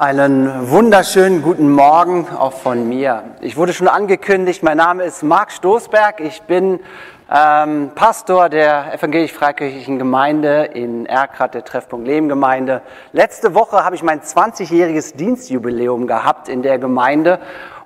Einen wunderschönen guten Morgen auch von mir. Ich wurde schon angekündigt, mein Name ist Marc Stoßberg. Ich bin ähm, Pastor der evangelisch-freikirchlichen Gemeinde in Erkrath, der Treffpunkt Lehmgemeinde. Letzte Woche habe ich mein 20-jähriges Dienstjubiläum gehabt in der Gemeinde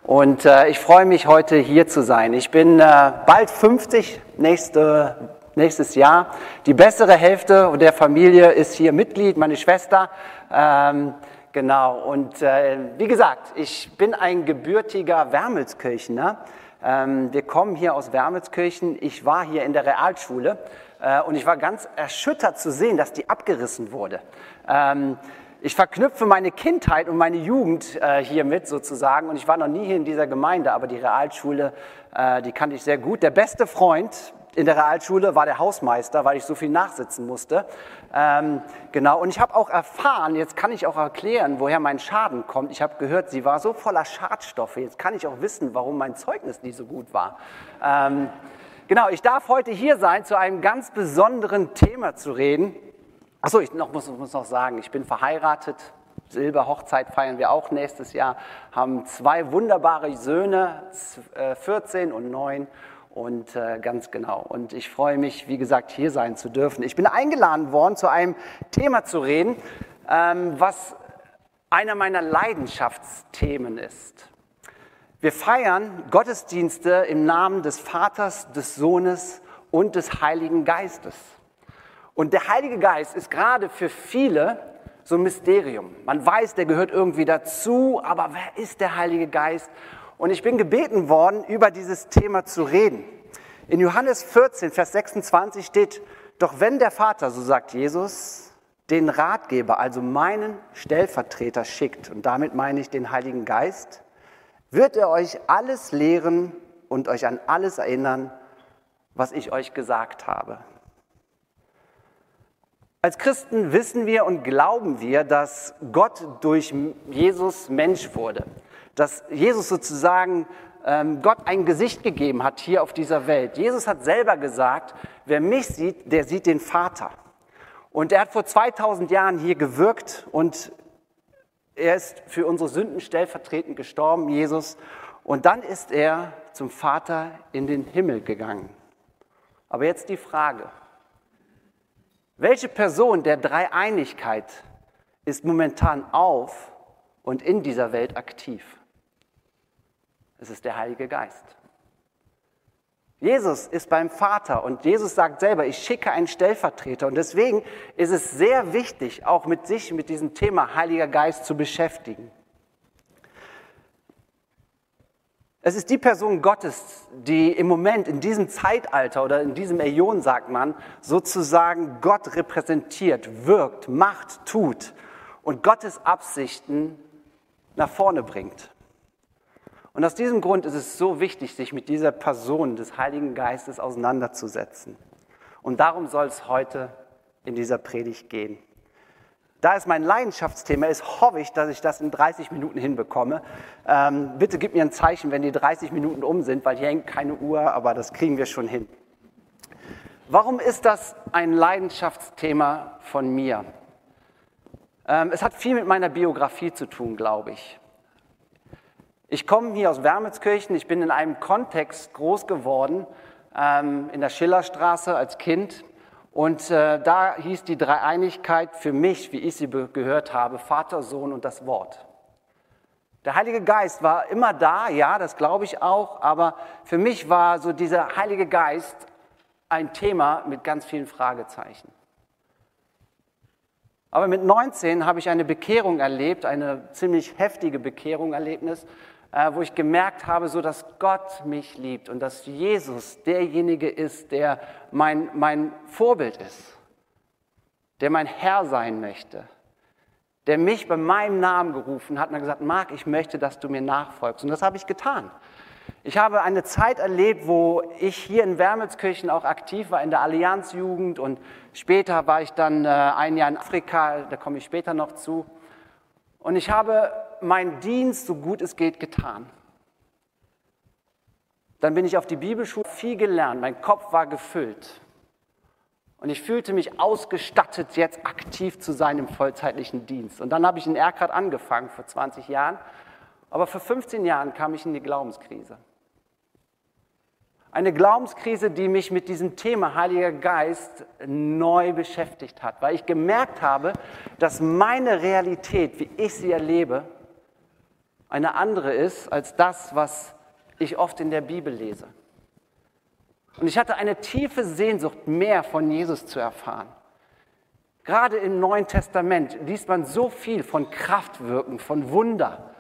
und äh, ich freue mich, heute hier zu sein. Ich bin äh, bald 50, nächste, nächstes Jahr. Die bessere Hälfte der Familie ist hier Mitglied, meine Schwester. Ähm, Genau, und äh, wie gesagt, ich bin ein gebürtiger Wermelskirchener. Ähm, wir kommen hier aus Wermelskirchen. Ich war hier in der Realschule äh, und ich war ganz erschüttert zu sehen, dass die abgerissen wurde. Ähm, ich verknüpfe meine Kindheit und meine Jugend äh, hiermit sozusagen und ich war noch nie hier in dieser Gemeinde, aber die Realschule, äh, die kannte ich sehr gut. Der beste Freund in der Realschule war der Hausmeister, weil ich so viel nachsitzen musste. Ähm, genau, und ich habe auch erfahren, jetzt kann ich auch erklären, woher mein Schaden kommt. Ich habe gehört, sie war so voller Schadstoffe. Jetzt kann ich auch wissen, warum mein Zeugnis nicht so gut war. Ähm, genau, ich darf heute hier sein, zu einem ganz besonderen Thema zu reden. Achso, ich noch, muss, muss noch sagen, ich bin verheiratet. Silberhochzeit feiern wir auch nächstes Jahr. Haben zwei wunderbare Söhne, 14 äh, und 9. Und äh, ganz genau. Und ich freue mich, wie gesagt, hier sein zu dürfen. Ich bin eingeladen worden, zu einem Thema zu reden, ähm, was einer meiner Leidenschaftsthemen ist. Wir feiern Gottesdienste im Namen des Vaters, des Sohnes und des Heiligen Geistes. Und der Heilige Geist ist gerade für viele so ein Mysterium. Man weiß, der gehört irgendwie dazu, aber wer ist der Heilige Geist? Und ich bin gebeten worden, über dieses Thema zu reden. In Johannes 14, Vers 26 steht, doch wenn der Vater, so sagt Jesus, den Ratgeber, also meinen Stellvertreter schickt, und damit meine ich den Heiligen Geist, wird er euch alles lehren und euch an alles erinnern, was ich euch gesagt habe. Als Christen wissen wir und glauben wir, dass Gott durch Jesus Mensch wurde dass Jesus sozusagen ähm, Gott ein Gesicht gegeben hat hier auf dieser Welt. Jesus hat selber gesagt, wer mich sieht, der sieht den Vater. Und er hat vor 2000 Jahren hier gewirkt und er ist für unsere Sünden stellvertretend gestorben, Jesus. Und dann ist er zum Vater in den Himmel gegangen. Aber jetzt die Frage, welche Person der Dreieinigkeit ist momentan auf und in dieser Welt aktiv? Es ist der Heilige Geist. Jesus ist beim Vater und Jesus sagt selber, ich schicke einen Stellvertreter. Und deswegen ist es sehr wichtig, auch mit sich, mit diesem Thema Heiliger Geist zu beschäftigen. Es ist die Person Gottes, die im Moment, in diesem Zeitalter oder in diesem Äon, sagt man, sozusagen Gott repräsentiert, wirkt, macht, tut und Gottes Absichten nach vorne bringt. Und aus diesem Grund ist es so wichtig, sich mit dieser Person des Heiligen Geistes auseinanderzusetzen. Und darum soll es heute in dieser Predigt gehen. Da es mein Leidenschaftsthema ist, hoffe ich, dass ich das in 30 Minuten hinbekomme. Ähm, bitte gib mir ein Zeichen, wenn die 30 Minuten um sind, weil hier hängt keine Uhr, aber das kriegen wir schon hin. Warum ist das ein Leidenschaftsthema von mir? Ähm, es hat viel mit meiner Biografie zu tun, glaube ich. Ich komme hier aus Wermelskirchen, ich bin in einem Kontext groß geworden, ähm, in der Schillerstraße als Kind. Und äh, da hieß die Dreieinigkeit für mich, wie ich sie gehört habe, Vater, Sohn und das Wort. Der Heilige Geist war immer da, ja, das glaube ich auch, aber für mich war so dieser Heilige Geist ein Thema mit ganz vielen Fragezeichen. Aber mit 19 habe ich eine Bekehrung erlebt, eine ziemlich heftige Bekehrung Erlebnis, wo ich gemerkt habe, so dass Gott mich liebt und dass Jesus derjenige ist, der mein, mein Vorbild ist, der mein Herr sein möchte, der mich bei meinem Namen gerufen hat und hat gesagt, Marc, ich möchte, dass du mir nachfolgst. Und das habe ich getan. Ich habe eine Zeit erlebt, wo ich hier in Wermelskirchen auch aktiv war in der Allianzjugend und später war ich dann äh, ein Jahr in Afrika, da komme ich später noch zu. Und ich habe meinen Dienst so gut es geht getan. Dann bin ich auf die Bibelschule viel gelernt, mein Kopf war gefüllt. Und ich fühlte mich ausgestattet, jetzt aktiv zu sein im vollzeitlichen Dienst. Und dann habe ich in Erkrad angefangen, vor 20 Jahren. Aber vor 15 Jahren kam ich in die Glaubenskrise. Eine Glaubenskrise, die mich mit diesem Thema Heiliger Geist neu beschäftigt hat, weil ich gemerkt habe, dass meine Realität, wie ich sie erlebe, eine andere ist als das, was ich oft in der Bibel lese. Und ich hatte eine tiefe Sehnsucht, mehr von Jesus zu erfahren. Gerade im Neuen Testament liest man so viel von Kraftwirken, von Wunder,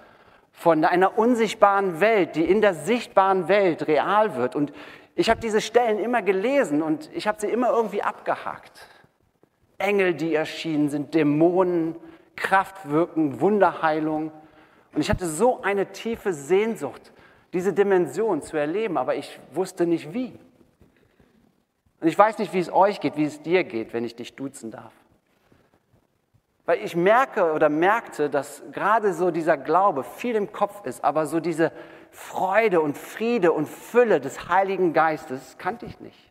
von einer unsichtbaren Welt, die in der sichtbaren Welt real wird. Und ich habe diese Stellen immer gelesen und ich habe sie immer irgendwie abgehakt. Engel, die erschienen sind, Dämonen, Kraftwirken, Wunderheilung. Und ich hatte so eine tiefe Sehnsucht, diese Dimension zu erleben, aber ich wusste nicht wie. Und ich weiß nicht, wie es euch geht, wie es dir geht, wenn ich dich duzen darf. Weil ich merke oder merkte, dass gerade so dieser Glaube viel im Kopf ist, aber so diese Freude und Friede und Fülle des Heiligen Geistes kannte ich nicht.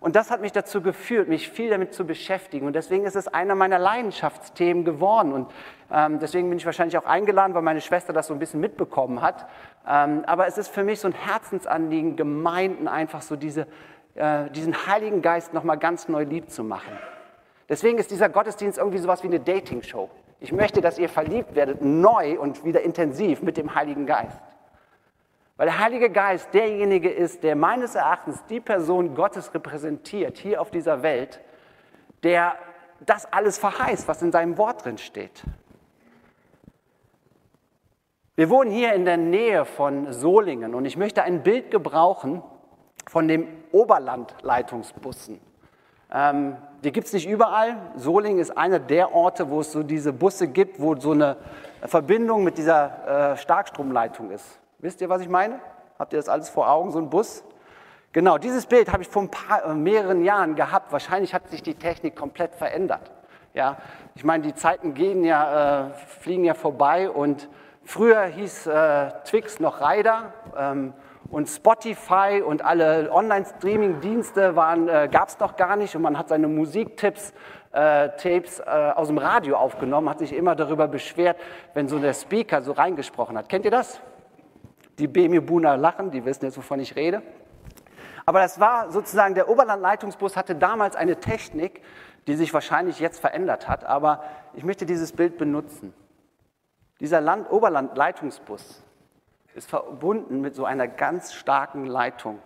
Und das hat mich dazu geführt, mich viel damit zu beschäftigen. Und deswegen ist es einer meiner Leidenschaftsthemen geworden. Und ähm, deswegen bin ich wahrscheinlich auch eingeladen, weil meine Schwester das so ein bisschen mitbekommen hat. Ähm, aber es ist für mich so ein Herzensanliegen, Gemeinden einfach so diese, äh, diesen Heiligen Geist nochmal ganz neu lieb zu machen. Deswegen ist dieser Gottesdienst irgendwie sowas wie eine Dating-Show. Ich möchte, dass ihr verliebt werdet, neu und wieder intensiv mit dem Heiligen Geist. Weil der Heilige Geist derjenige ist, der meines Erachtens die Person Gottes repräsentiert hier auf dieser Welt, der das alles verheißt, was in seinem Wort drin steht. Wir wohnen hier in der Nähe von Solingen und ich möchte ein Bild gebrauchen von den Oberlandleitungsbussen. Ähm, die gibt es nicht überall. Solingen ist einer der Orte, wo es so diese Busse gibt, wo so eine Verbindung mit dieser äh, Starkstromleitung ist. Wisst ihr, was ich meine? Habt ihr das alles vor Augen, so ein Bus? Genau, dieses Bild habe ich vor paar, äh, mehreren Jahren gehabt. Wahrscheinlich hat sich die Technik komplett verändert. Ja, ich meine, die Zeiten gehen ja, äh, fliegen ja vorbei und früher hieß äh, Twix noch Rider ähm, und Spotify und alle Online-Streaming-Dienste äh, gab es noch gar nicht und man hat seine Musiktipps äh, Tapes äh, aus dem Radio aufgenommen, hat sich immer darüber beschwert, wenn so der Speaker so reingesprochen hat. Kennt ihr das? Die Bemi-Buna lachen, die wissen jetzt, wovon ich rede. Aber das war sozusagen, der Oberlandleitungsbus hatte damals eine Technik, die sich wahrscheinlich jetzt verändert hat, aber ich möchte dieses Bild benutzen. Dieser Land Oberlandleitungsbus ist verbunden mit so einer ganz starken Leitung.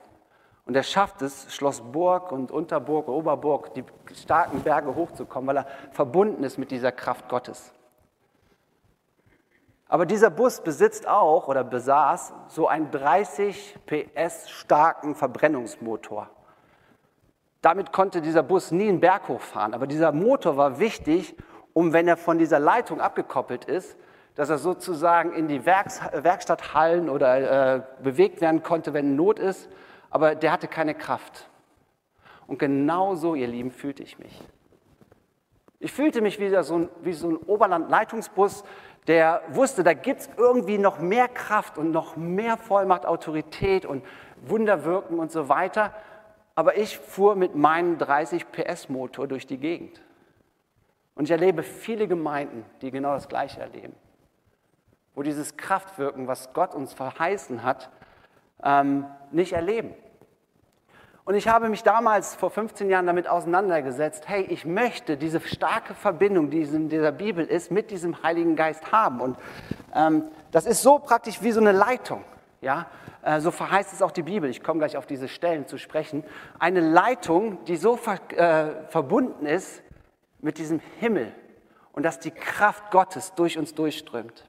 Und er schafft es, Schloss Burg und Unterburg, Oberburg, die starken Berge hochzukommen, weil er verbunden ist mit dieser Kraft Gottes. Aber dieser Bus besitzt auch oder besaß so einen 30 PS starken Verbrennungsmotor. Damit konnte dieser Bus nie einen Berg hochfahren, aber dieser Motor war wichtig, um, wenn er von dieser Leitung abgekoppelt ist, dass er sozusagen in die Werks Werkstatthallen oder äh, bewegt werden konnte, wenn Not ist, aber der hatte keine Kraft. Und genau so, ihr Lieben, fühlte ich mich. Ich fühlte mich wie so ein, wie so ein Oberlandleitungsbus, der wusste, da gibt es irgendwie noch mehr Kraft und noch mehr Vollmacht, Autorität und Wunderwirken und so weiter. Aber ich fuhr mit meinem 30 PS-Motor durch die Gegend. Und ich erlebe viele Gemeinden, die genau das Gleiche erleben. Wo dieses Kraftwirken, was Gott uns verheißen hat, ähm, nicht erleben. Und ich habe mich damals vor 15 Jahren damit auseinandergesetzt, hey, ich möchte diese starke Verbindung, die in dieser Bibel ist, mit diesem Heiligen Geist haben. Und ähm, das ist so praktisch wie so eine Leitung. Ja? Äh, so verheißt es auch die Bibel. Ich komme gleich auf diese Stellen zu sprechen. Eine Leitung, die so ver äh, verbunden ist mit diesem Himmel und dass die Kraft Gottes durch uns durchströmt.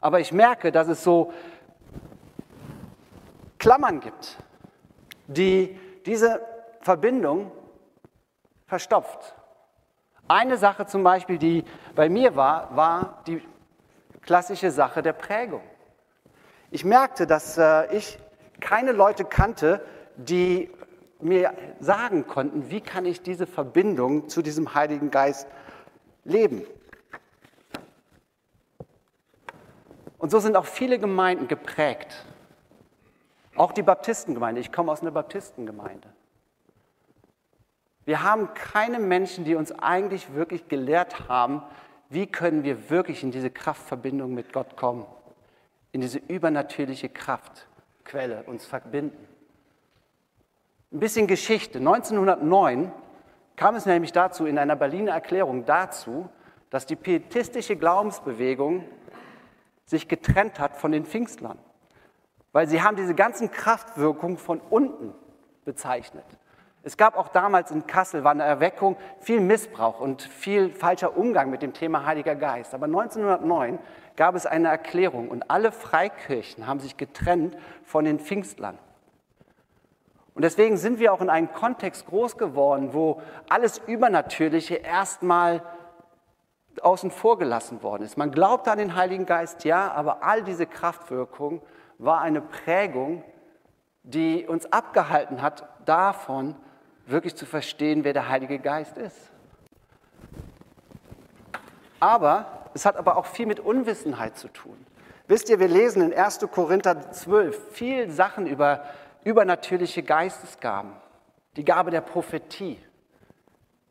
Aber ich merke, dass es so Klammern gibt die diese Verbindung verstopft. Eine Sache zum Beispiel, die bei mir war, war die klassische Sache der Prägung. Ich merkte, dass äh, ich keine Leute kannte, die mir sagen konnten, wie kann ich diese Verbindung zu diesem Heiligen Geist leben. Und so sind auch viele Gemeinden geprägt auch die Baptistengemeinde. Ich komme aus einer Baptistengemeinde. Wir haben keine Menschen, die uns eigentlich wirklich gelehrt haben, wie können wir wirklich in diese Kraftverbindung mit Gott kommen, in diese übernatürliche Kraftquelle uns verbinden. Ein bisschen Geschichte. 1909 kam es nämlich dazu, in einer Berliner Erklärung dazu, dass die pietistische Glaubensbewegung sich getrennt hat von den Pfingstlern, weil sie haben diese ganzen Kraftwirkungen von unten bezeichnet. Es gab auch damals in Kassel, war eine Erweckung, viel Missbrauch und viel falscher Umgang mit dem Thema Heiliger Geist. Aber 1909 gab es eine Erklärung und alle Freikirchen haben sich getrennt von den Pfingstlern. Und deswegen sind wir auch in einem Kontext groß geworden, wo alles Übernatürliche erstmal außen vor gelassen worden ist. Man glaubte an den Heiligen Geist, ja, aber all diese Kraftwirkung war eine Prägung, die uns abgehalten hat, davon wirklich zu verstehen, wer der Heilige Geist ist. Aber es hat aber auch viel mit Unwissenheit zu tun. Wisst ihr, wir lesen in 1. Korinther 12 viel Sachen über übernatürliche Geistesgaben, die Gabe der Prophetie,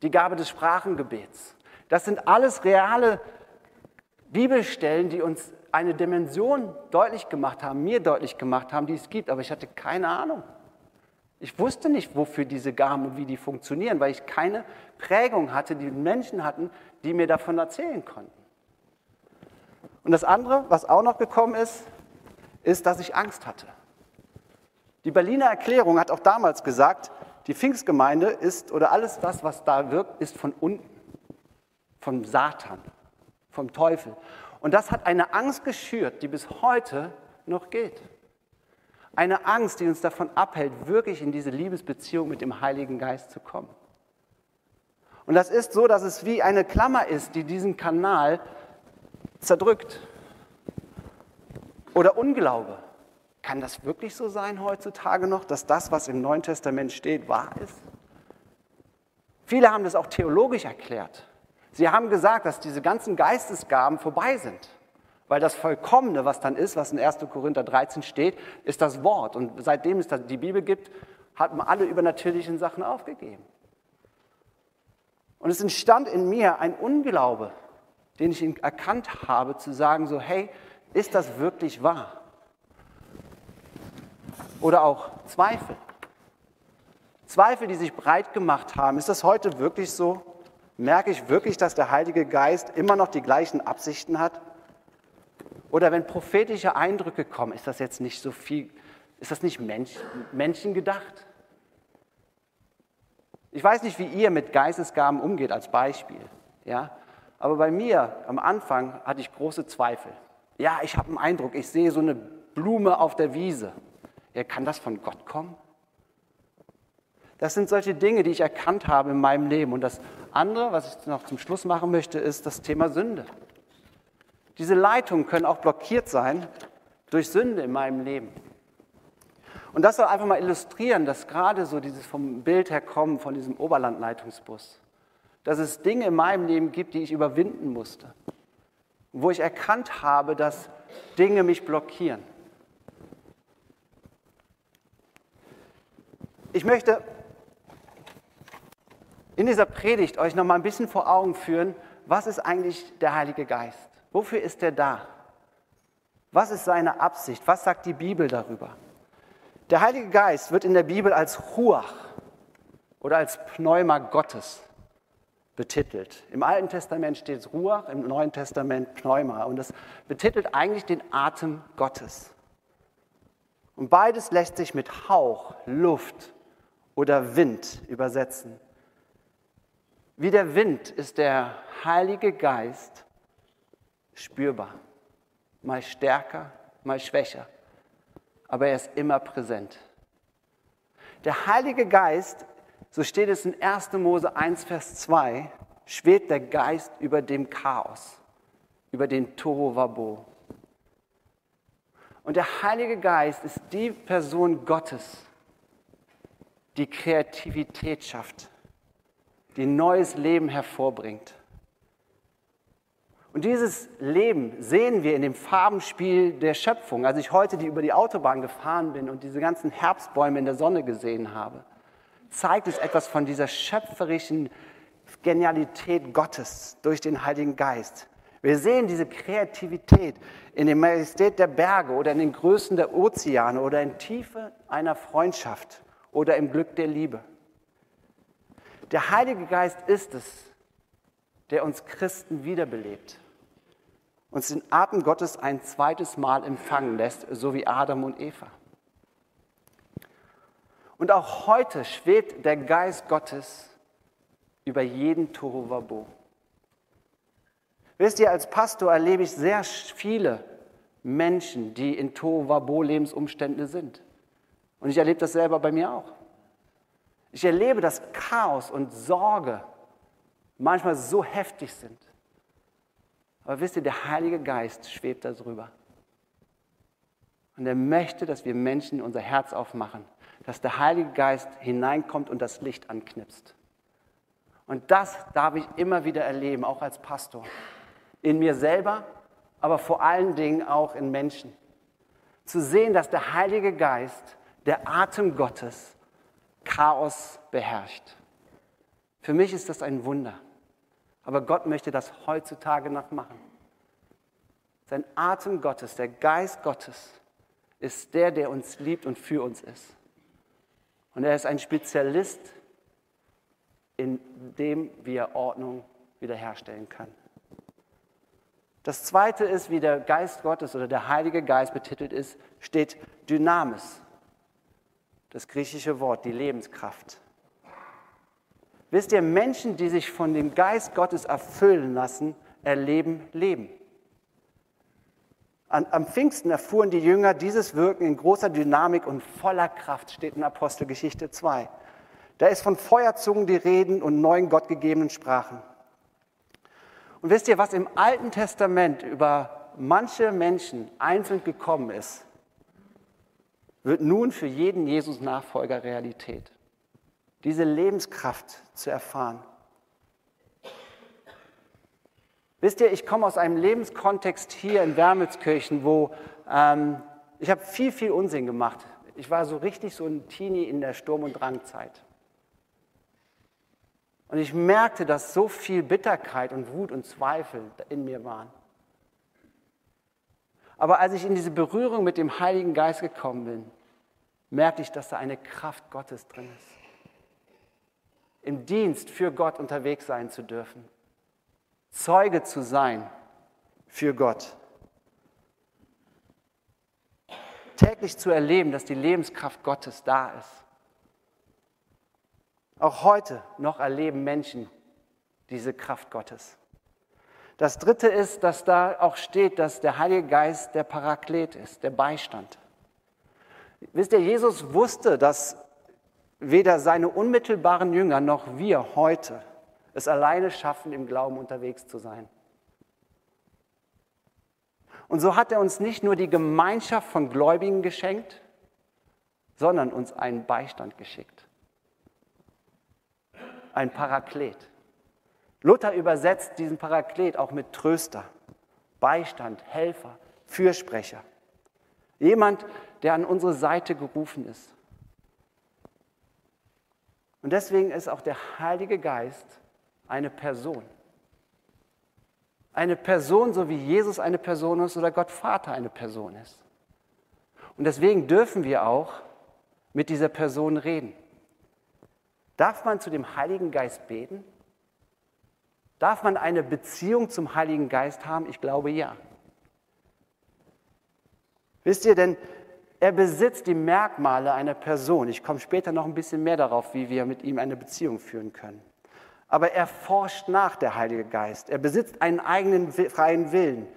die Gabe des Sprachengebets. Das sind alles reale Bibelstellen, die uns eine Dimension deutlich gemacht haben, mir deutlich gemacht haben, die es gibt, aber ich hatte keine Ahnung. Ich wusste nicht, wofür diese Gaben und wie die funktionieren, weil ich keine Prägung hatte, die Menschen hatten, die mir davon erzählen konnten. Und das andere, was auch noch gekommen ist, ist, dass ich Angst hatte. Die Berliner Erklärung hat auch damals gesagt, die Pfingstgemeinde ist oder alles das, was da wirkt, ist von unten, vom Satan, vom Teufel. Und das hat eine Angst geschürt, die bis heute noch gilt. Eine Angst, die uns davon abhält, wirklich in diese Liebesbeziehung mit dem Heiligen Geist zu kommen. Und das ist so, dass es wie eine Klammer ist, die diesen Kanal zerdrückt. Oder Unglaube. Kann das wirklich so sein heutzutage noch, dass das, was im Neuen Testament steht, wahr ist? Viele haben das auch theologisch erklärt. Sie haben gesagt, dass diese ganzen Geistesgaben vorbei sind. Weil das Vollkommene, was dann ist, was in 1. Korinther 13 steht, ist das Wort. Und seitdem es die Bibel gibt, hat man alle übernatürlichen Sachen aufgegeben. Und es entstand in mir ein Unglaube, den ich erkannt habe, zu sagen so, hey, ist das wirklich wahr? Oder auch Zweifel. Zweifel, die sich breit gemacht haben. Ist das heute wirklich so? Merke ich wirklich, dass der Heilige Geist immer noch die gleichen Absichten hat? Oder wenn prophetische Eindrücke kommen, ist das jetzt nicht so viel, ist das nicht Mensch, menschengedacht? Ich weiß nicht, wie ihr mit Geistesgaben umgeht als Beispiel, ja? Aber bei mir am Anfang hatte ich große Zweifel. Ja, ich habe einen Eindruck, ich sehe so eine Blume auf der Wiese. Ja, kann das von Gott kommen? Das sind solche Dinge, die ich erkannt habe in meinem Leben. Und das andere, was ich noch zum Schluss machen möchte, ist das Thema Sünde. Diese Leitungen können auch blockiert sein durch Sünde in meinem Leben. Und das soll einfach mal illustrieren, dass gerade so dieses vom Bild her kommen, von diesem Oberlandleitungsbus, dass es Dinge in meinem Leben gibt, die ich überwinden musste. Wo ich erkannt habe, dass Dinge mich blockieren. Ich möchte in dieser Predigt euch noch mal ein bisschen vor Augen führen, was ist eigentlich der Heilige Geist? Wofür ist er da? Was ist seine Absicht? Was sagt die Bibel darüber? Der Heilige Geist wird in der Bibel als Ruach oder als Pneuma Gottes betitelt. Im Alten Testament steht es Ruach, im Neuen Testament Pneuma. Und das betitelt eigentlich den Atem Gottes. Und beides lässt sich mit Hauch, Luft oder Wind übersetzen. Wie der Wind ist der Heilige Geist spürbar, mal stärker, mal schwächer, aber er ist immer präsent. Der Heilige Geist, so steht es in 1. Mose 1, Vers 2, schwebt der Geist über dem Chaos, über den Tohuwabo. Und der Heilige Geist ist die Person Gottes, die Kreativität schafft, die neues Leben hervorbringt. Und dieses Leben sehen wir in dem Farbenspiel der Schöpfung. Als ich heute die über die Autobahn gefahren bin und diese ganzen Herbstbäume in der Sonne gesehen habe, zeigt es etwas von dieser schöpferischen Genialität Gottes durch den Heiligen Geist. Wir sehen diese Kreativität in der Majestät der Berge oder in den Größen der Ozeane oder in Tiefe einer Freundschaft oder im Glück der Liebe. Der Heilige Geist ist es, der uns Christen wiederbelebt, uns den Atem Gottes ein zweites Mal empfangen lässt, so wie Adam und Eva. Und auch heute schwebt der Geist Gottes über jeden Tohuwabo. Wisst ihr, als Pastor erlebe ich sehr viele Menschen, die in Tohuwabo Lebensumstände sind. Und ich erlebe das selber bei mir auch. Ich erlebe, dass Chaos und Sorge manchmal so heftig sind. Aber wisst ihr, der Heilige Geist schwebt darüber. Und er möchte, dass wir Menschen unser Herz aufmachen, dass der Heilige Geist hineinkommt und das Licht anknipst. Und das darf ich immer wieder erleben, auch als Pastor. In mir selber, aber vor allen Dingen auch in Menschen. Zu sehen, dass der Heilige Geist, der Atem Gottes, Chaos beherrscht. Für mich ist das ein Wunder. Aber Gott möchte das heutzutage noch machen. Sein Atem Gottes, der Geist Gottes, ist der, der uns liebt und für uns ist. Und er ist ein Spezialist, in dem wir Ordnung wiederherstellen kann. Das zweite ist, wie der Geist Gottes oder der Heilige Geist betitelt ist, steht Dynamis das griechische Wort, die Lebenskraft. Wisst ihr, Menschen, die sich von dem Geist Gottes erfüllen lassen, erleben Leben. An, am Pfingsten erfuhren die Jünger dieses Wirken in großer Dynamik und voller Kraft, steht in Apostelgeschichte 2. Da ist von Feuerzungen die Reden und neuen gottgegebenen Sprachen. Und wisst ihr, was im Alten Testament über manche Menschen einzeln gekommen ist? Wird nun für jeden Jesus-Nachfolger Realität. Diese Lebenskraft zu erfahren. Wisst ihr, ich komme aus einem Lebenskontext hier in Wermelskirchen, wo ähm, ich habe viel, viel Unsinn gemacht. Ich war so richtig so ein Teenie in der Sturm- und Drangzeit. Und ich merkte, dass so viel Bitterkeit und Wut und Zweifel in mir waren. Aber als ich in diese Berührung mit dem Heiligen Geist gekommen bin, merkte ich, dass da eine Kraft Gottes drin ist. Im Dienst für Gott unterwegs sein zu dürfen. Zeuge zu sein für Gott. Täglich zu erleben, dass die Lebenskraft Gottes da ist. Auch heute noch erleben Menschen diese Kraft Gottes. Das Dritte ist, dass da auch steht, dass der Heilige Geist der Paraklet ist, der Beistand. Wisst ihr, Jesus wusste, dass weder seine unmittelbaren Jünger noch wir heute es alleine schaffen, im Glauben unterwegs zu sein. Und so hat er uns nicht nur die Gemeinschaft von Gläubigen geschenkt, sondern uns einen Beistand geschickt. Ein Paraklet. Luther übersetzt diesen Paraklet auch mit Tröster, Beistand, Helfer, Fürsprecher. Jemand, der an unsere Seite gerufen ist. Und deswegen ist auch der Heilige Geist eine Person. Eine Person, so wie Jesus eine Person ist oder Gott Vater eine Person ist. Und deswegen dürfen wir auch mit dieser Person reden. Darf man zu dem Heiligen Geist beten? Darf man eine Beziehung zum Heiligen Geist haben? Ich glaube ja. Wisst ihr denn, er besitzt die Merkmale einer Person. Ich komme später noch ein bisschen mehr darauf, wie wir mit ihm eine Beziehung führen können. Aber er forscht nach, der Heilige Geist. Er besitzt einen eigenen freien Willen.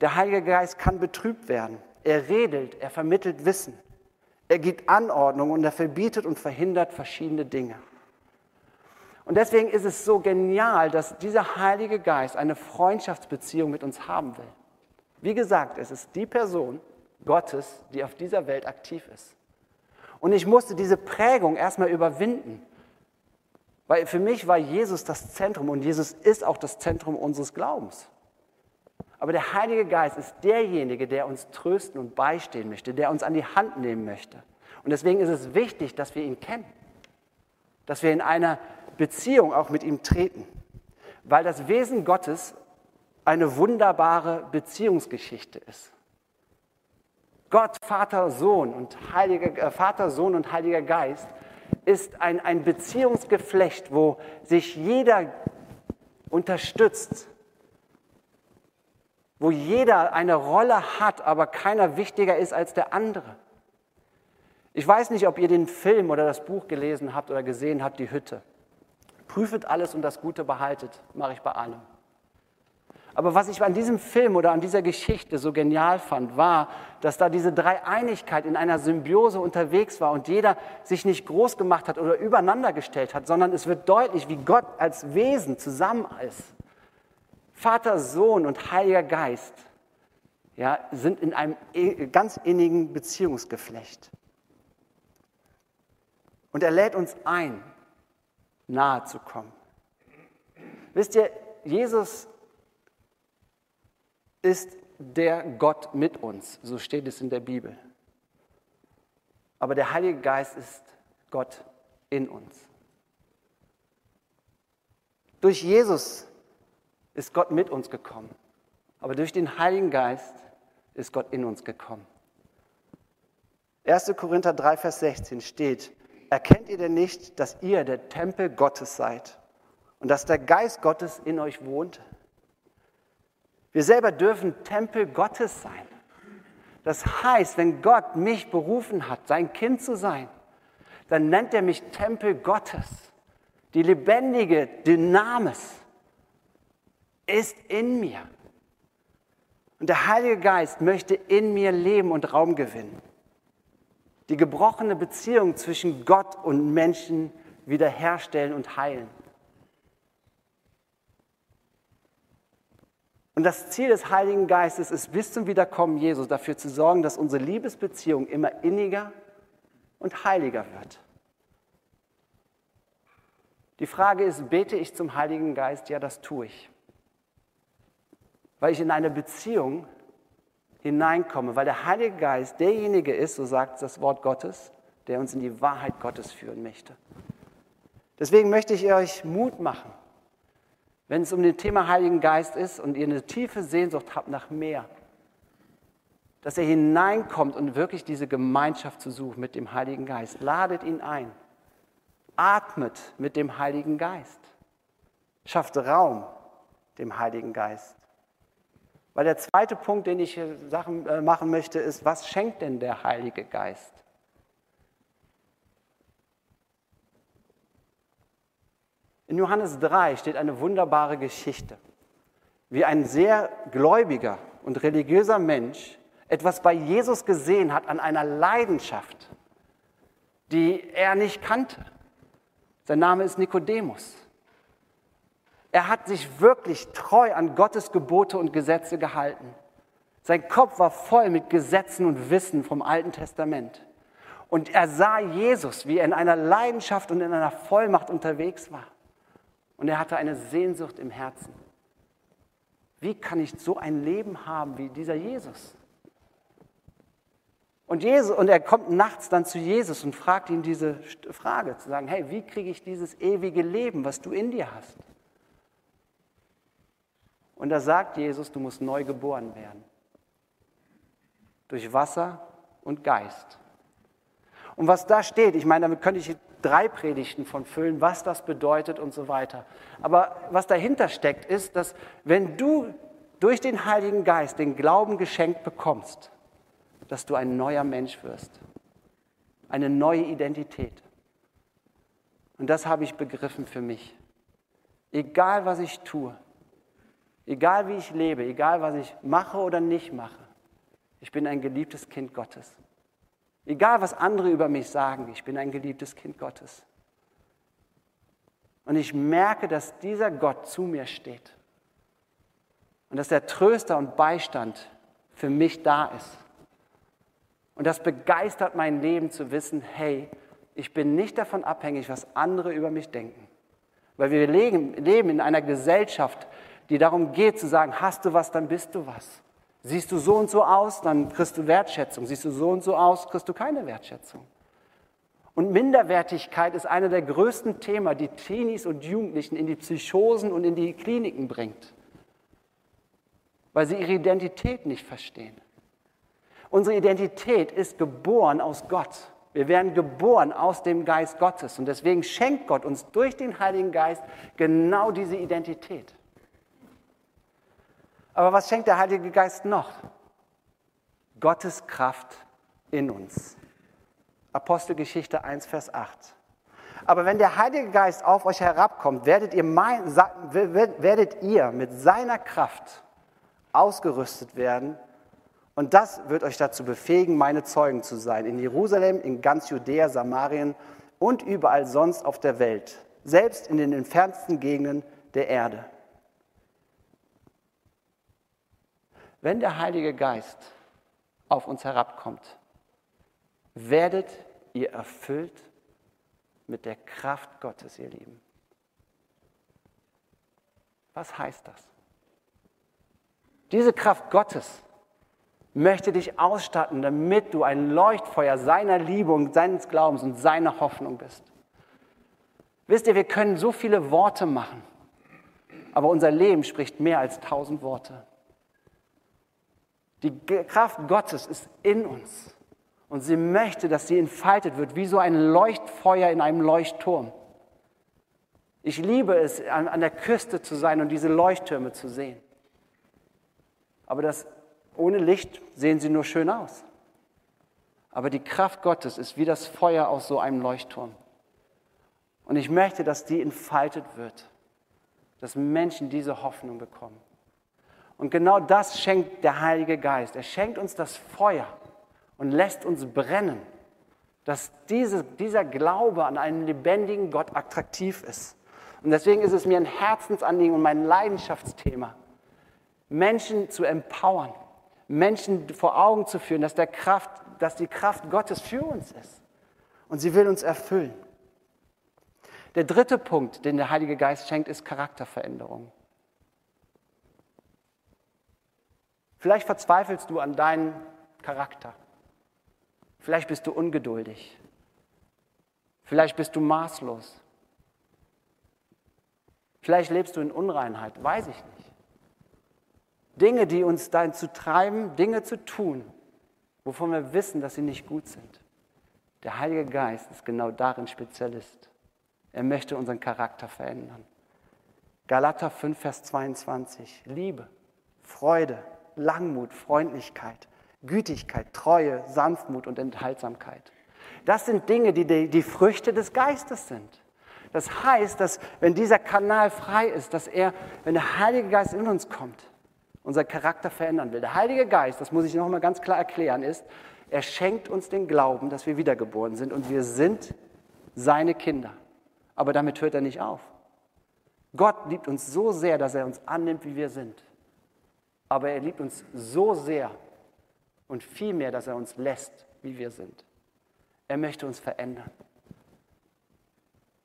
Der Heilige Geist kann betrübt werden. Er redet, er vermittelt Wissen. Er gibt Anordnung und er verbietet und verhindert verschiedene Dinge. Und deswegen ist es so genial, dass dieser Heilige Geist eine Freundschaftsbeziehung mit uns haben will. Wie gesagt, es ist die Person, Gottes, die auf dieser Welt aktiv ist. Und ich musste diese Prägung erstmal überwinden. Weil für mich war Jesus das Zentrum und Jesus ist auch das Zentrum unseres Glaubens. Aber der Heilige Geist ist derjenige, der uns trösten und beistehen möchte, der uns an die Hand nehmen möchte. Und deswegen ist es wichtig, dass wir ihn kennen. dass wir in einer Beziehung auch mit ihm treten, weil das Wesen Gottes eine wunderbare Beziehungsgeschichte ist. Gott, Vater, Sohn und Heiliger, äh, Vater, Sohn und Heiliger Geist ist ein, ein Beziehungsgeflecht, wo sich jeder unterstützt, wo jeder eine Rolle hat, aber keiner wichtiger ist als der andere. Ich weiß nicht, ob ihr den Film oder das Buch gelesen habt oder gesehen habt, die Hütte. Prüfet alles und das Gute behaltet, mache ich bei allem. Aber was ich an diesem Film oder an dieser Geschichte so genial fand, war, dass da diese Dreieinigkeit in einer Symbiose unterwegs war und jeder sich nicht groß gemacht hat oder übereinander gestellt hat, sondern es wird deutlich, wie Gott als Wesen zusammen ist. Vater, Sohn und Heiliger Geist ja, sind in einem ganz innigen Beziehungsgeflecht. Und er lädt uns ein, nahe zu kommen. Wisst ihr, Jesus ist der Gott mit uns, so steht es in der Bibel. Aber der Heilige Geist ist Gott in uns. Durch Jesus ist Gott mit uns gekommen, aber durch den Heiligen Geist ist Gott in uns gekommen. 1. Korinther 3, Vers 16 steht, erkennt ihr denn nicht, dass ihr der Tempel Gottes seid und dass der Geist Gottes in euch wohnt? Wir selber dürfen Tempel Gottes sein. Das heißt, wenn Gott mich berufen hat, sein Kind zu sein, dann nennt er mich Tempel Gottes. Die lebendige Dynamis ist in mir. Und der Heilige Geist möchte in mir leben und Raum gewinnen. Die gebrochene Beziehung zwischen Gott und Menschen wiederherstellen und heilen. Und das Ziel des Heiligen Geistes ist, bis zum Wiederkommen Jesus dafür zu sorgen, dass unsere Liebesbeziehung immer inniger und heiliger wird. Die Frage ist, bete ich zum Heiligen Geist? Ja, das tue ich. Weil ich in eine Beziehung hineinkomme, weil der Heilige Geist derjenige ist, so sagt das Wort Gottes, der uns in die Wahrheit Gottes führen möchte. Deswegen möchte ich euch Mut machen, wenn es um das Thema Heiligen Geist ist und ihr eine tiefe Sehnsucht habt nach mehr, dass er hineinkommt und wirklich diese Gemeinschaft zu suchen mit dem Heiligen Geist. Ladet ihn ein. Atmet mit dem Heiligen Geist. Schafft Raum dem Heiligen Geist. Weil der zweite Punkt, den ich Sachen äh, machen möchte, ist, was schenkt denn der Heilige Geist? In Johannes 3 steht eine wunderbare Geschichte, wie ein sehr gläubiger und religiöser Mensch etwas bei Jesus gesehen hat an einer Leidenschaft, die er nicht kannte. Sein Name ist Nikodemus. Er hat sich wirklich treu an Gottes Gebote und Gesetze gehalten. Sein Kopf war voll mit Gesetzen und Wissen vom Alten Testament. Und er sah Jesus, wie er in einer Leidenschaft und in einer Vollmacht unterwegs war. Und er hatte eine Sehnsucht im Herzen. Wie kann ich so ein Leben haben wie dieser Jesus? Und, Jesus, und er kommt nachts dann zu Jesus und fragt ihn diese Frage, zu sagen, hey, wie kriege ich dieses ewige Leben, was du in dir hast? Und da sagt Jesus, du musst neu geboren werden. Durch Wasser und Geist. Und was da steht, ich meine, damit könnte ich drei Predigten von füllen, was das bedeutet und so weiter. Aber was dahinter steckt, ist, dass wenn du durch den Heiligen Geist den Glauben geschenkt bekommst, dass du ein neuer Mensch wirst, eine neue Identität. Und das habe ich begriffen für mich. Egal was ich tue, egal wie ich lebe, egal was ich mache oder nicht mache, ich bin ein geliebtes Kind Gottes. Egal, was andere über mich sagen, ich bin ein geliebtes Kind Gottes. Und ich merke, dass dieser Gott zu mir steht. Und dass der Tröster und Beistand für mich da ist. Und das begeistert mein Leben zu wissen, hey, ich bin nicht davon abhängig, was andere über mich denken. Weil wir leben in einer Gesellschaft, die darum geht zu sagen, hast du was, dann bist du was. Siehst du so und so aus, dann kriegst du Wertschätzung. Siehst du so und so aus, kriegst du keine Wertschätzung. Und Minderwertigkeit ist einer der größten Themen, die Teenies und Jugendlichen in die Psychosen und in die Kliniken bringt, weil sie ihre Identität nicht verstehen. Unsere Identität ist geboren aus Gott. Wir werden geboren aus dem Geist Gottes. Und deswegen schenkt Gott uns durch den Heiligen Geist genau diese Identität. Aber was schenkt der Heilige Geist noch? Gottes Kraft in uns. Apostelgeschichte 1, Vers 8. Aber wenn der Heilige Geist auf euch herabkommt, werdet ihr, mein, werdet ihr mit seiner Kraft ausgerüstet werden und das wird euch dazu befähigen, meine Zeugen zu sein, in Jerusalem, in ganz Judäa, Samarien und überall sonst auf der Welt, selbst in den entferntesten Gegenden der Erde. Wenn der Heilige Geist auf uns herabkommt, werdet ihr erfüllt mit der Kraft Gottes, ihr Lieben. Was heißt das? Diese Kraft Gottes möchte dich ausstatten, damit du ein Leuchtfeuer seiner Liebe und seines Glaubens und seiner Hoffnung bist. Wisst ihr, wir können so viele Worte machen, aber unser Leben spricht mehr als tausend Worte. Die Kraft Gottes ist in uns und sie möchte, dass sie entfaltet wird, wie so ein Leuchtfeuer in einem Leuchtturm. Ich liebe es, an, an der Küste zu sein und diese Leuchttürme zu sehen. Aber das ohne Licht sehen sie nur schön aus. Aber die Kraft Gottes ist wie das Feuer aus so einem Leuchtturm. Und ich möchte, dass die entfaltet wird, dass Menschen diese Hoffnung bekommen. Und genau das schenkt der Heilige Geist. Er schenkt uns das Feuer und lässt uns brennen, dass diese, dieser Glaube an einen lebendigen Gott attraktiv ist. Und deswegen ist es mir ein Herzensanliegen und mein Leidenschaftsthema, Menschen zu empowern, Menschen vor Augen zu führen, dass, der Kraft, dass die Kraft Gottes für uns ist. Und sie will uns erfüllen. Der dritte Punkt, den der Heilige Geist schenkt, ist Charakterveränderung. Vielleicht verzweifelst du an deinem Charakter. Vielleicht bist du ungeduldig. Vielleicht bist du maßlos. Vielleicht lebst du in Unreinheit, weiß ich nicht. Dinge, die uns dazu treiben, Dinge zu tun, wovon wir wissen, dass sie nicht gut sind. Der Heilige Geist ist genau darin Spezialist. Er möchte unseren Charakter verändern. Galater 5, Vers 22. Liebe, Freude, Langmut, Freundlichkeit, Gütigkeit, Treue, Sanftmut und Enthaltsamkeit. Das sind Dinge, die, die Früchte des Geistes sind. Das heißt, dass wenn dieser Kanal frei ist, dass er, wenn der Heilige Geist in uns kommt, unser Charakter verändern will. Der Heilige Geist, das muss ich noch mal ganz klar erklären, ist, er schenkt uns den Glauben, dass wir wiedergeboren sind und wir sind seine Kinder. Aber damit hört er nicht auf. Gott liebt uns so sehr, dass er uns annimmt, wie wir sind. Aber er liebt uns so sehr und viel mehr, dass er uns lässt, wie wir sind. Er möchte uns verändern.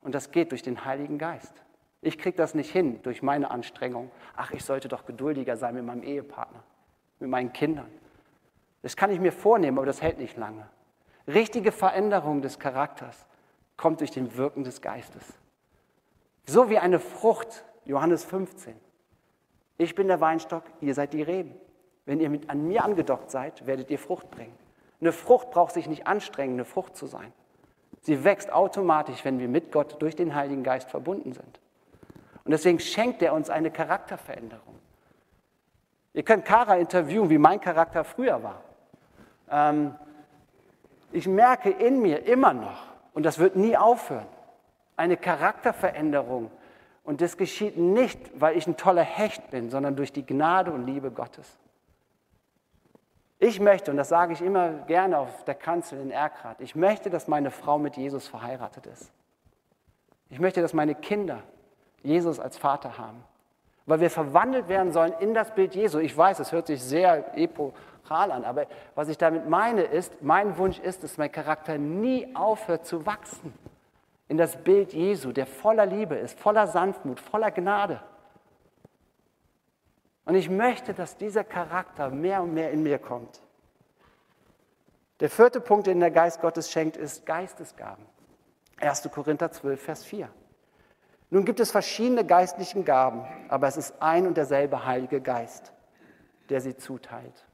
Und das geht durch den Heiligen Geist. Ich kriege das nicht hin durch meine Anstrengung. Ach, ich sollte doch geduldiger sein mit meinem Ehepartner, mit meinen Kindern. Das kann ich mir vornehmen, aber das hält nicht lange. Richtige Veränderung des Charakters kommt durch den Wirken des Geistes. So wie eine Frucht, Johannes 15. Ich bin der Weinstock, ihr seid die Reben. Wenn ihr mit, an mir angedockt seid, werdet ihr Frucht bringen. Eine Frucht braucht sich nicht anstrengen, eine Frucht zu sein. Sie wächst automatisch, wenn wir mit Gott durch den Heiligen Geist verbunden sind. Und deswegen schenkt er uns eine Charakterveränderung. Ihr könnt Kara interviewen, wie mein Charakter früher war. Ähm, ich merke in mir immer noch, und das wird nie aufhören, eine Charakterveränderung. Und das geschieht nicht, weil ich ein toller Hecht bin, sondern durch die Gnade und Liebe Gottes. Ich möchte, und das sage ich immer gerne auf der Kanzel in Erkrath, ich möchte, dass meine Frau mit Jesus verheiratet ist. Ich möchte, dass meine Kinder Jesus als Vater haben. Weil wir verwandelt werden sollen in das Bild Jesu. Ich weiß, es hört sich sehr epochal an, aber was ich damit meine ist, mein Wunsch ist, dass mein Charakter nie aufhört zu wachsen in das Bild Jesu, der voller Liebe ist, voller Sanftmut, voller Gnade. Und ich möchte, dass dieser Charakter mehr und mehr in mir kommt. Der vierte Punkt, den der Geist Gottes schenkt, ist Geistesgaben. 1. Korinther 12, Vers 4. Nun gibt es verschiedene geistlichen Gaben, aber es ist ein und derselbe Heilige Geist, der sie zuteilt.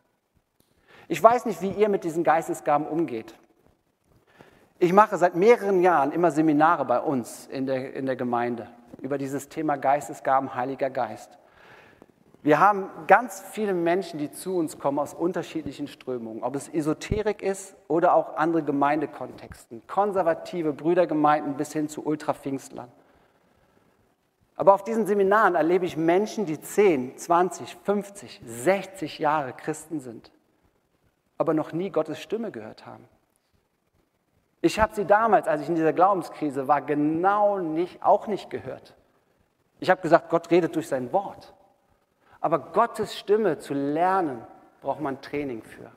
Ich weiß nicht, wie ihr mit diesen Geistesgaben umgeht. Ich mache seit mehreren Jahren immer Seminare bei uns in der, in der Gemeinde über dieses Thema Geistesgaben, Heiliger Geist. Wir haben ganz viele Menschen, die zu uns kommen aus unterschiedlichen Strömungen, ob es Esoterik ist oder auch andere Gemeindekontexten, konservative Brüdergemeinden bis hin zu Ultrapfingstlern. Aber auf diesen Seminaren erlebe ich Menschen, die 10, 20, 50, 60 Jahre Christen sind, aber noch nie Gottes Stimme gehört haben. Ich habe sie damals, als ich in dieser Glaubenskrise war, genau nicht, auch nicht gehört. Ich habe gesagt, Gott redet durch sein Wort. Aber Gottes Stimme zu lernen, braucht man Training für.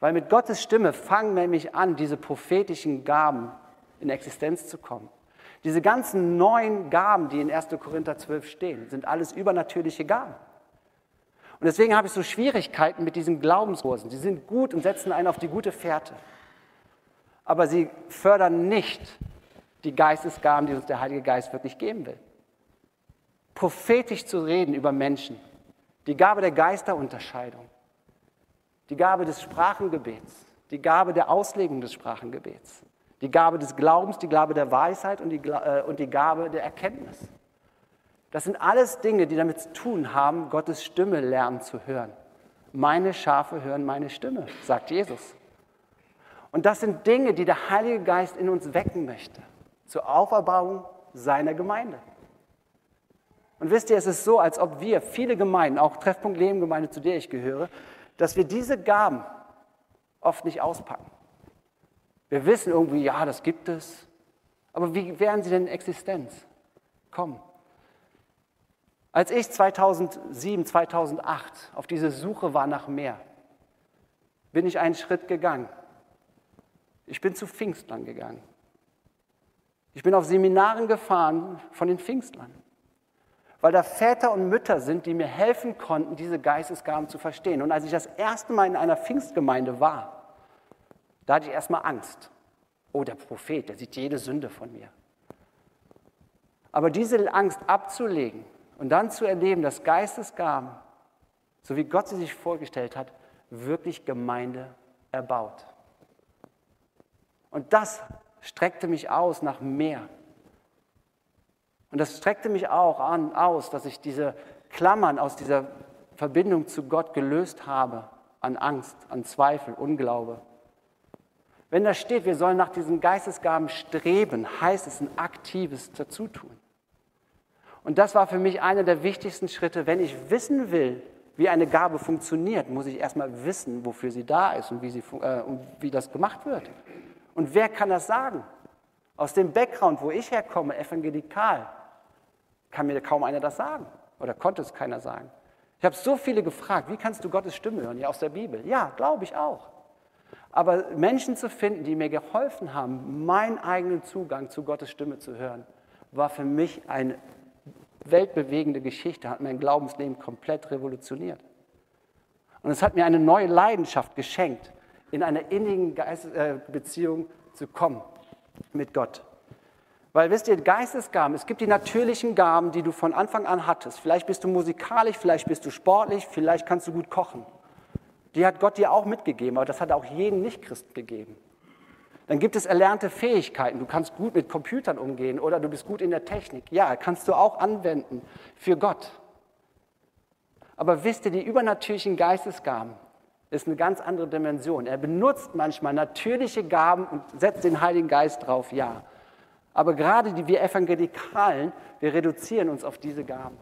Weil mit Gottes Stimme fangen nämlich an, diese prophetischen Gaben in Existenz zu kommen. Diese ganzen neuen Gaben, die in 1. Korinther 12 stehen, sind alles übernatürliche Gaben. Und deswegen habe ich so Schwierigkeiten mit diesen Glaubenskursen. Sie sind gut und setzen einen auf die gute Fährte. Aber sie fördern nicht die Geistesgaben, die uns der Heilige Geist wirklich geben will prophetisch zu reden über Menschen, die Gabe der Geisterunterscheidung, die Gabe des Sprachengebets, die Gabe der Auslegung des Sprachengebets, die Gabe des Glaubens, die Gabe der Weisheit und die, äh, und die Gabe der Erkenntnis. Das sind alles Dinge, die damit zu tun haben, Gottes Stimme lernen zu hören. Meine Schafe hören meine Stimme, sagt Jesus. Und das sind Dinge, die der Heilige Geist in uns wecken möchte, zur Auferbauung seiner Gemeinde. Und wisst ihr, es ist so, als ob wir, viele Gemeinden, auch Treffpunkt Leben Gemeinde, zu der ich gehöre, dass wir diese Gaben oft nicht auspacken. Wir wissen irgendwie, ja, das gibt es, aber wie wären sie denn in Existenz? Komm. Als ich 2007, 2008 auf diese Suche war nach mehr, bin ich einen Schritt gegangen. Ich bin zu Pfingstlern gegangen. Ich bin auf Seminaren gefahren von den Pfingstlern weil da Väter und Mütter sind, die mir helfen konnten, diese Geistesgaben zu verstehen. Und als ich das erste Mal in einer Pfingstgemeinde war, da hatte ich erstmal Angst. Oh, der Prophet, der sieht jede Sünde von mir. Aber diese Angst abzulegen und dann zu erleben, dass Geistesgaben, so wie Gott sie sich vorgestellt hat, wirklich Gemeinde erbaut. Und das streckte mich aus nach mehr. Und das streckte mich auch an, aus, dass ich diese Klammern aus dieser Verbindung zu Gott gelöst habe an Angst, an Zweifel, Unglaube. Wenn da steht, wir sollen nach diesen Geistesgaben streben, heißt es ein aktives Dazutun. Und das war für mich einer der wichtigsten Schritte. Wenn ich wissen will, wie eine Gabe funktioniert, muss ich erstmal wissen, wofür sie da ist und wie, sie, äh, und wie das gemacht wird. Und wer kann das sagen? Aus dem Background, wo ich herkomme, evangelikal, kann mir kaum einer das sagen oder konnte es keiner sagen. Ich habe so viele gefragt, wie kannst du Gottes Stimme hören? Ja, aus der Bibel. Ja, glaube ich auch. Aber Menschen zu finden, die mir geholfen haben, meinen eigenen Zugang zu Gottes Stimme zu hören, war für mich eine weltbewegende Geschichte, hat mein Glaubensleben komplett revolutioniert. Und es hat mir eine neue Leidenschaft geschenkt, in einer innigen äh, Beziehung zu kommen mit Gott. Weil wisst ihr, Geistesgaben, es gibt die natürlichen Gaben, die du von Anfang an hattest. Vielleicht bist du musikalisch, vielleicht bist du sportlich, vielleicht kannst du gut kochen. Die hat Gott dir auch mitgegeben, aber das hat auch jeden Nichtchristen gegeben. Dann gibt es erlernte Fähigkeiten. Du kannst gut mit Computern umgehen oder du bist gut in der Technik. Ja, kannst du auch anwenden für Gott. Aber wisst ihr, die übernatürlichen Geistesgaben ist eine ganz andere Dimension. Er benutzt manchmal natürliche Gaben und setzt den Heiligen Geist drauf, ja. Aber gerade die, wir Evangelikalen, wir reduzieren uns auf diese Gaben.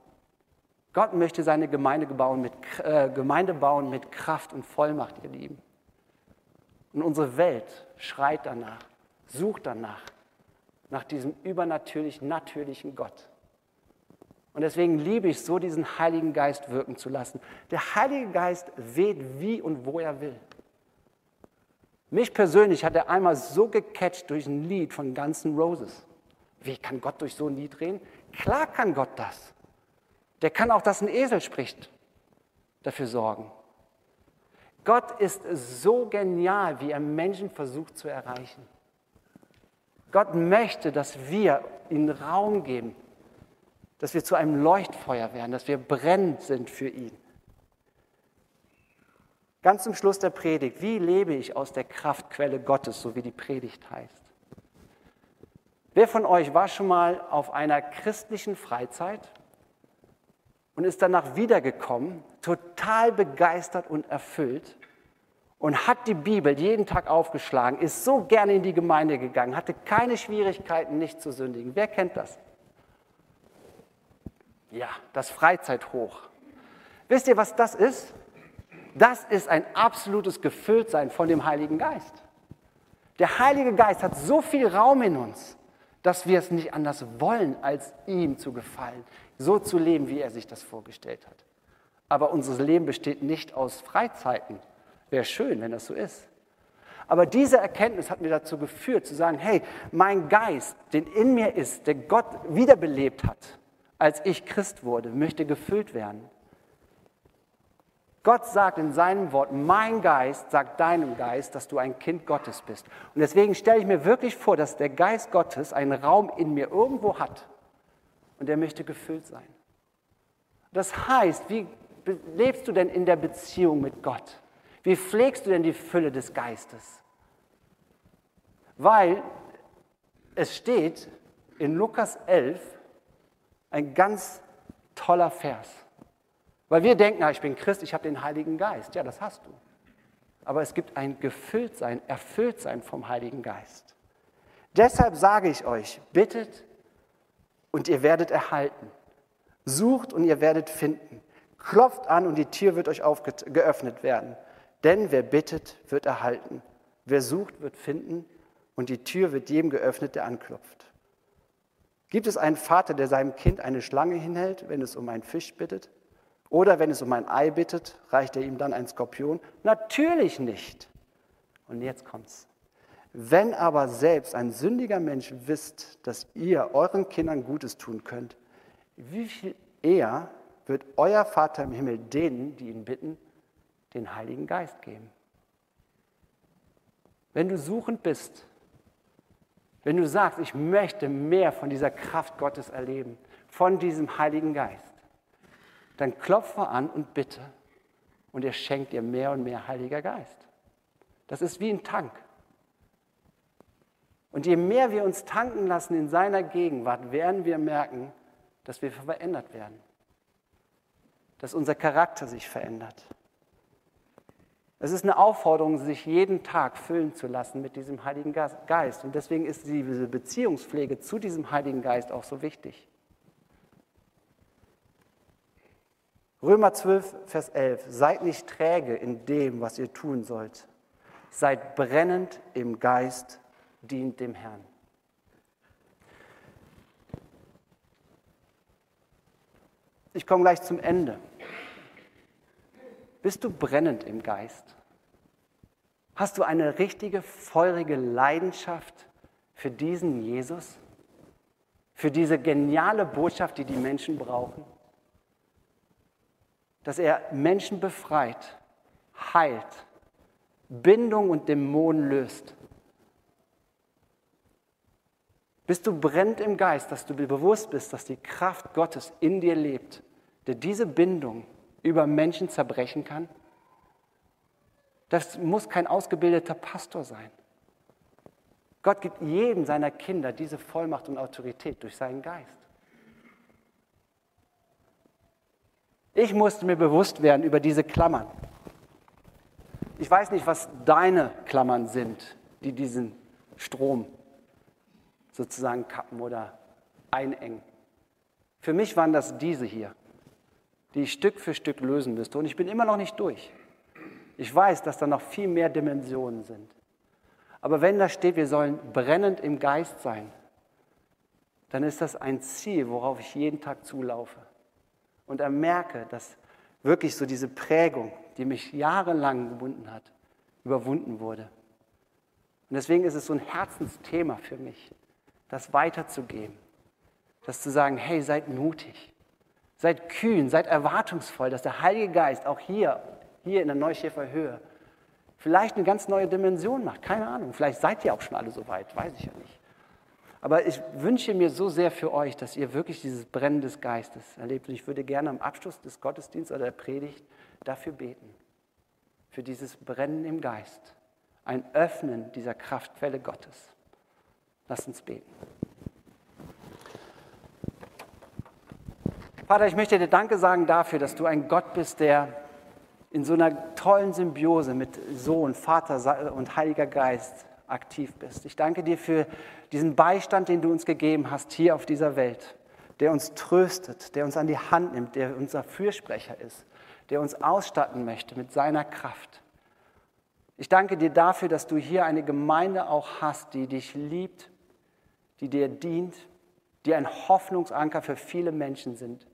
Gott möchte seine Gemeinde bauen, mit, äh, Gemeinde bauen mit Kraft und Vollmacht, ihr Lieben. Und unsere Welt schreit danach, sucht danach, nach diesem übernatürlichen, natürlichen Gott. Und deswegen liebe ich so, diesen Heiligen Geist wirken zu lassen. Der Heilige Geist weht wie und wo er will. Mich persönlich hat er einmal so gecatcht durch ein Lied von Guns N' Roses. Wie kann Gott durch so ein Lied reden? Klar kann Gott das. Der kann auch, dass ein Esel spricht, dafür sorgen. Gott ist so genial, wie er Menschen versucht zu erreichen. Gott möchte, dass wir ihnen Raum geben, dass wir zu einem Leuchtfeuer werden, dass wir brennend sind für ihn. Ganz zum Schluss der Predigt, wie lebe ich aus der Kraftquelle Gottes, so wie die Predigt heißt? Wer von euch war schon mal auf einer christlichen Freizeit und ist danach wiedergekommen, total begeistert und erfüllt und hat die Bibel jeden Tag aufgeschlagen, ist so gerne in die Gemeinde gegangen, hatte keine Schwierigkeiten, nicht zu sündigen. Wer kennt das? Ja, das Freizeithoch. Wisst ihr, was das ist? Das ist ein absolutes Gefülltsein von dem Heiligen Geist. Der Heilige Geist hat so viel Raum in uns, dass wir es nicht anders wollen, als ihm zu gefallen, so zu leben, wie er sich das vorgestellt hat. Aber unser Leben besteht nicht aus Freizeiten. Wäre schön, wenn das so ist. Aber diese Erkenntnis hat mir dazu geführt, zu sagen, hey, mein Geist, den in mir ist, der Gott wiederbelebt hat, als ich Christ wurde, möchte gefüllt werden. Gott sagt in seinem Wort, mein Geist sagt deinem Geist, dass du ein Kind Gottes bist. Und deswegen stelle ich mir wirklich vor, dass der Geist Gottes einen Raum in mir irgendwo hat und er möchte gefüllt sein. Das heißt, wie lebst du denn in der Beziehung mit Gott? Wie pflegst du denn die Fülle des Geistes? Weil es steht in Lukas 11 ein ganz toller Vers. Weil wir denken, na, ich bin Christ, ich habe den Heiligen Geist. Ja, das hast du. Aber es gibt ein Gefülltsein, Erfülltsein vom Heiligen Geist. Deshalb sage ich euch, bittet und ihr werdet erhalten. Sucht und ihr werdet finden. Klopft an und die Tür wird euch geöffnet werden. Denn wer bittet, wird erhalten. Wer sucht, wird finden und die Tür wird jedem geöffnet, der anklopft. Gibt es einen Vater, der seinem Kind eine Schlange hinhält, wenn es um einen Fisch bittet? Oder wenn es um ein Ei bittet, reicht er ihm dann ein Skorpion? Natürlich nicht. Und jetzt kommt's. Wenn aber selbst ein sündiger Mensch wisst, dass ihr euren Kindern Gutes tun könnt, wie viel eher wird euer Vater im Himmel denen, die ihn bitten, den Heiligen Geist geben? Wenn du suchend bist, wenn du sagst, ich möchte mehr von dieser Kraft Gottes erleben, von diesem Heiligen Geist, dann klopfe an und bitte und er schenkt dir mehr und mehr Heiliger Geist. Das ist wie ein Tank. Und je mehr wir uns tanken lassen in seiner Gegenwart, werden wir merken, dass wir verändert werden, dass unser Charakter sich verändert. Es ist eine Aufforderung, sich jeden Tag füllen zu lassen mit diesem Heiligen Geist. Und deswegen ist diese Beziehungspflege zu diesem Heiligen Geist auch so wichtig. Römer 12, Vers 11. Seid nicht träge in dem, was ihr tun sollt. Seid brennend im Geist, dient dem Herrn. Ich komme gleich zum Ende. Bist du brennend im Geist? Hast du eine richtige, feurige Leidenschaft für diesen Jesus? Für diese geniale Botschaft, die die Menschen brauchen? dass er Menschen befreit, heilt, Bindung und Dämonen löst. Bist du brennend im Geist, dass du bewusst bist, dass die Kraft Gottes in dir lebt, der diese Bindung über Menschen zerbrechen kann? Das muss kein ausgebildeter Pastor sein. Gott gibt jedem seiner Kinder diese Vollmacht und Autorität durch seinen Geist. Ich musste mir bewusst werden über diese Klammern. Ich weiß nicht, was deine Klammern sind, die diesen Strom sozusagen kappen oder einengen. Für mich waren das diese hier, die ich Stück für Stück lösen müsste. Und ich bin immer noch nicht durch. Ich weiß, dass da noch viel mehr Dimensionen sind. Aber wenn da steht, wir sollen brennend im Geist sein, dann ist das ein Ziel, worauf ich jeden Tag zulaufe und er merke, dass wirklich so diese Prägung, die mich jahrelang gebunden hat, überwunden wurde. Und deswegen ist es so ein Herzensthema für mich, das weiterzugeben. Das zu sagen, hey, seid mutig, seid kühn, seid erwartungsvoll, dass der Heilige Geist auch hier, hier in der Neuschäfer Höhe, vielleicht eine ganz neue Dimension macht. Keine Ahnung, vielleicht seid ihr auch schon alle so weit, weiß ich ja nicht. Aber ich wünsche mir so sehr für euch, dass ihr wirklich dieses Brennen des Geistes erlebt. Und ich würde gerne am Abschluss des Gottesdienstes oder der Predigt dafür beten. Für dieses Brennen im Geist. Ein Öffnen dieser Kraftquelle Gottes. Lasst uns beten. Vater, ich möchte dir Danke sagen dafür, dass du ein Gott bist, der in so einer tollen Symbiose mit Sohn, Vater und Heiliger Geist aktiv bist. Ich danke dir für diesen Beistand, den du uns gegeben hast hier auf dieser Welt, der uns tröstet, der uns an die Hand nimmt, der unser Fürsprecher ist, der uns ausstatten möchte mit seiner Kraft. Ich danke dir dafür, dass du hier eine Gemeinde auch hast, die dich liebt, die dir dient, die ein Hoffnungsanker für viele Menschen sind.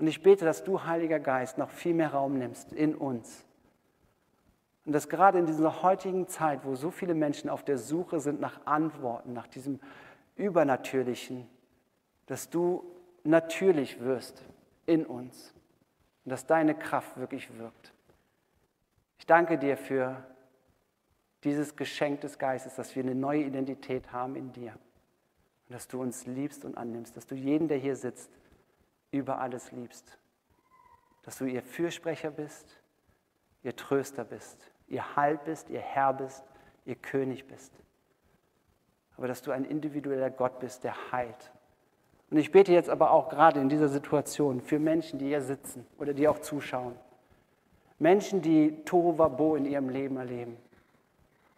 Und ich bete, dass du, Heiliger Geist, noch viel mehr Raum nimmst in uns. Und dass gerade in dieser heutigen Zeit, wo so viele Menschen auf der Suche sind nach Antworten, nach diesem Übernatürlichen, dass du natürlich wirst in uns. Und dass deine Kraft wirklich wirkt. Ich danke dir für dieses Geschenk des Geistes, dass wir eine neue Identität haben in dir. Und dass du uns liebst und annimmst, dass du jeden, der hier sitzt, über alles liebst, dass du ihr Fürsprecher bist ihr Tröster bist, ihr Halt bist, ihr Herr bist, ihr König bist. Aber dass du ein individueller Gott bist, der heilt. Und ich bete jetzt aber auch gerade in dieser Situation für Menschen, die hier sitzen oder die auch zuschauen. Menschen, die Tohuwabo in ihrem Leben erleben.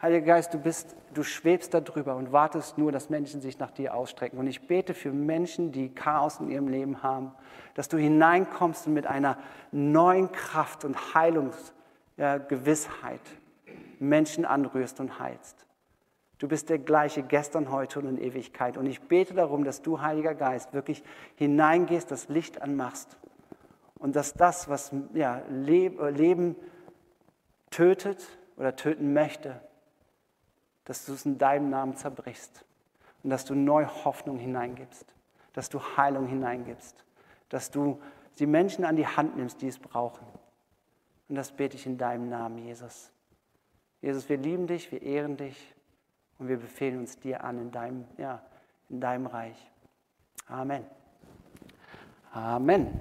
Heiliger Geist, du bist, du schwebst darüber und wartest nur, dass Menschen sich nach dir ausstrecken. Und ich bete für Menschen, die Chaos in ihrem Leben haben, dass du hineinkommst und mit einer neuen Kraft und Heilungs ja, Gewissheit Menschen anrührst und heilst. Du bist der gleiche gestern, heute und in Ewigkeit. Und ich bete darum, dass du, Heiliger Geist, wirklich hineingehst, das Licht anmachst und dass das, was ja, äh, Leben tötet oder töten möchte, dass du es in deinem Namen zerbrichst und dass du neue Hoffnung hineingibst, dass du Heilung hineingibst, dass du die Menschen an die Hand nimmst, die es brauchen. Und das bete ich in deinem Namen, Jesus. Jesus, wir lieben dich, wir ehren dich und wir befehlen uns dir an in deinem, ja, in deinem Reich. Amen. Amen.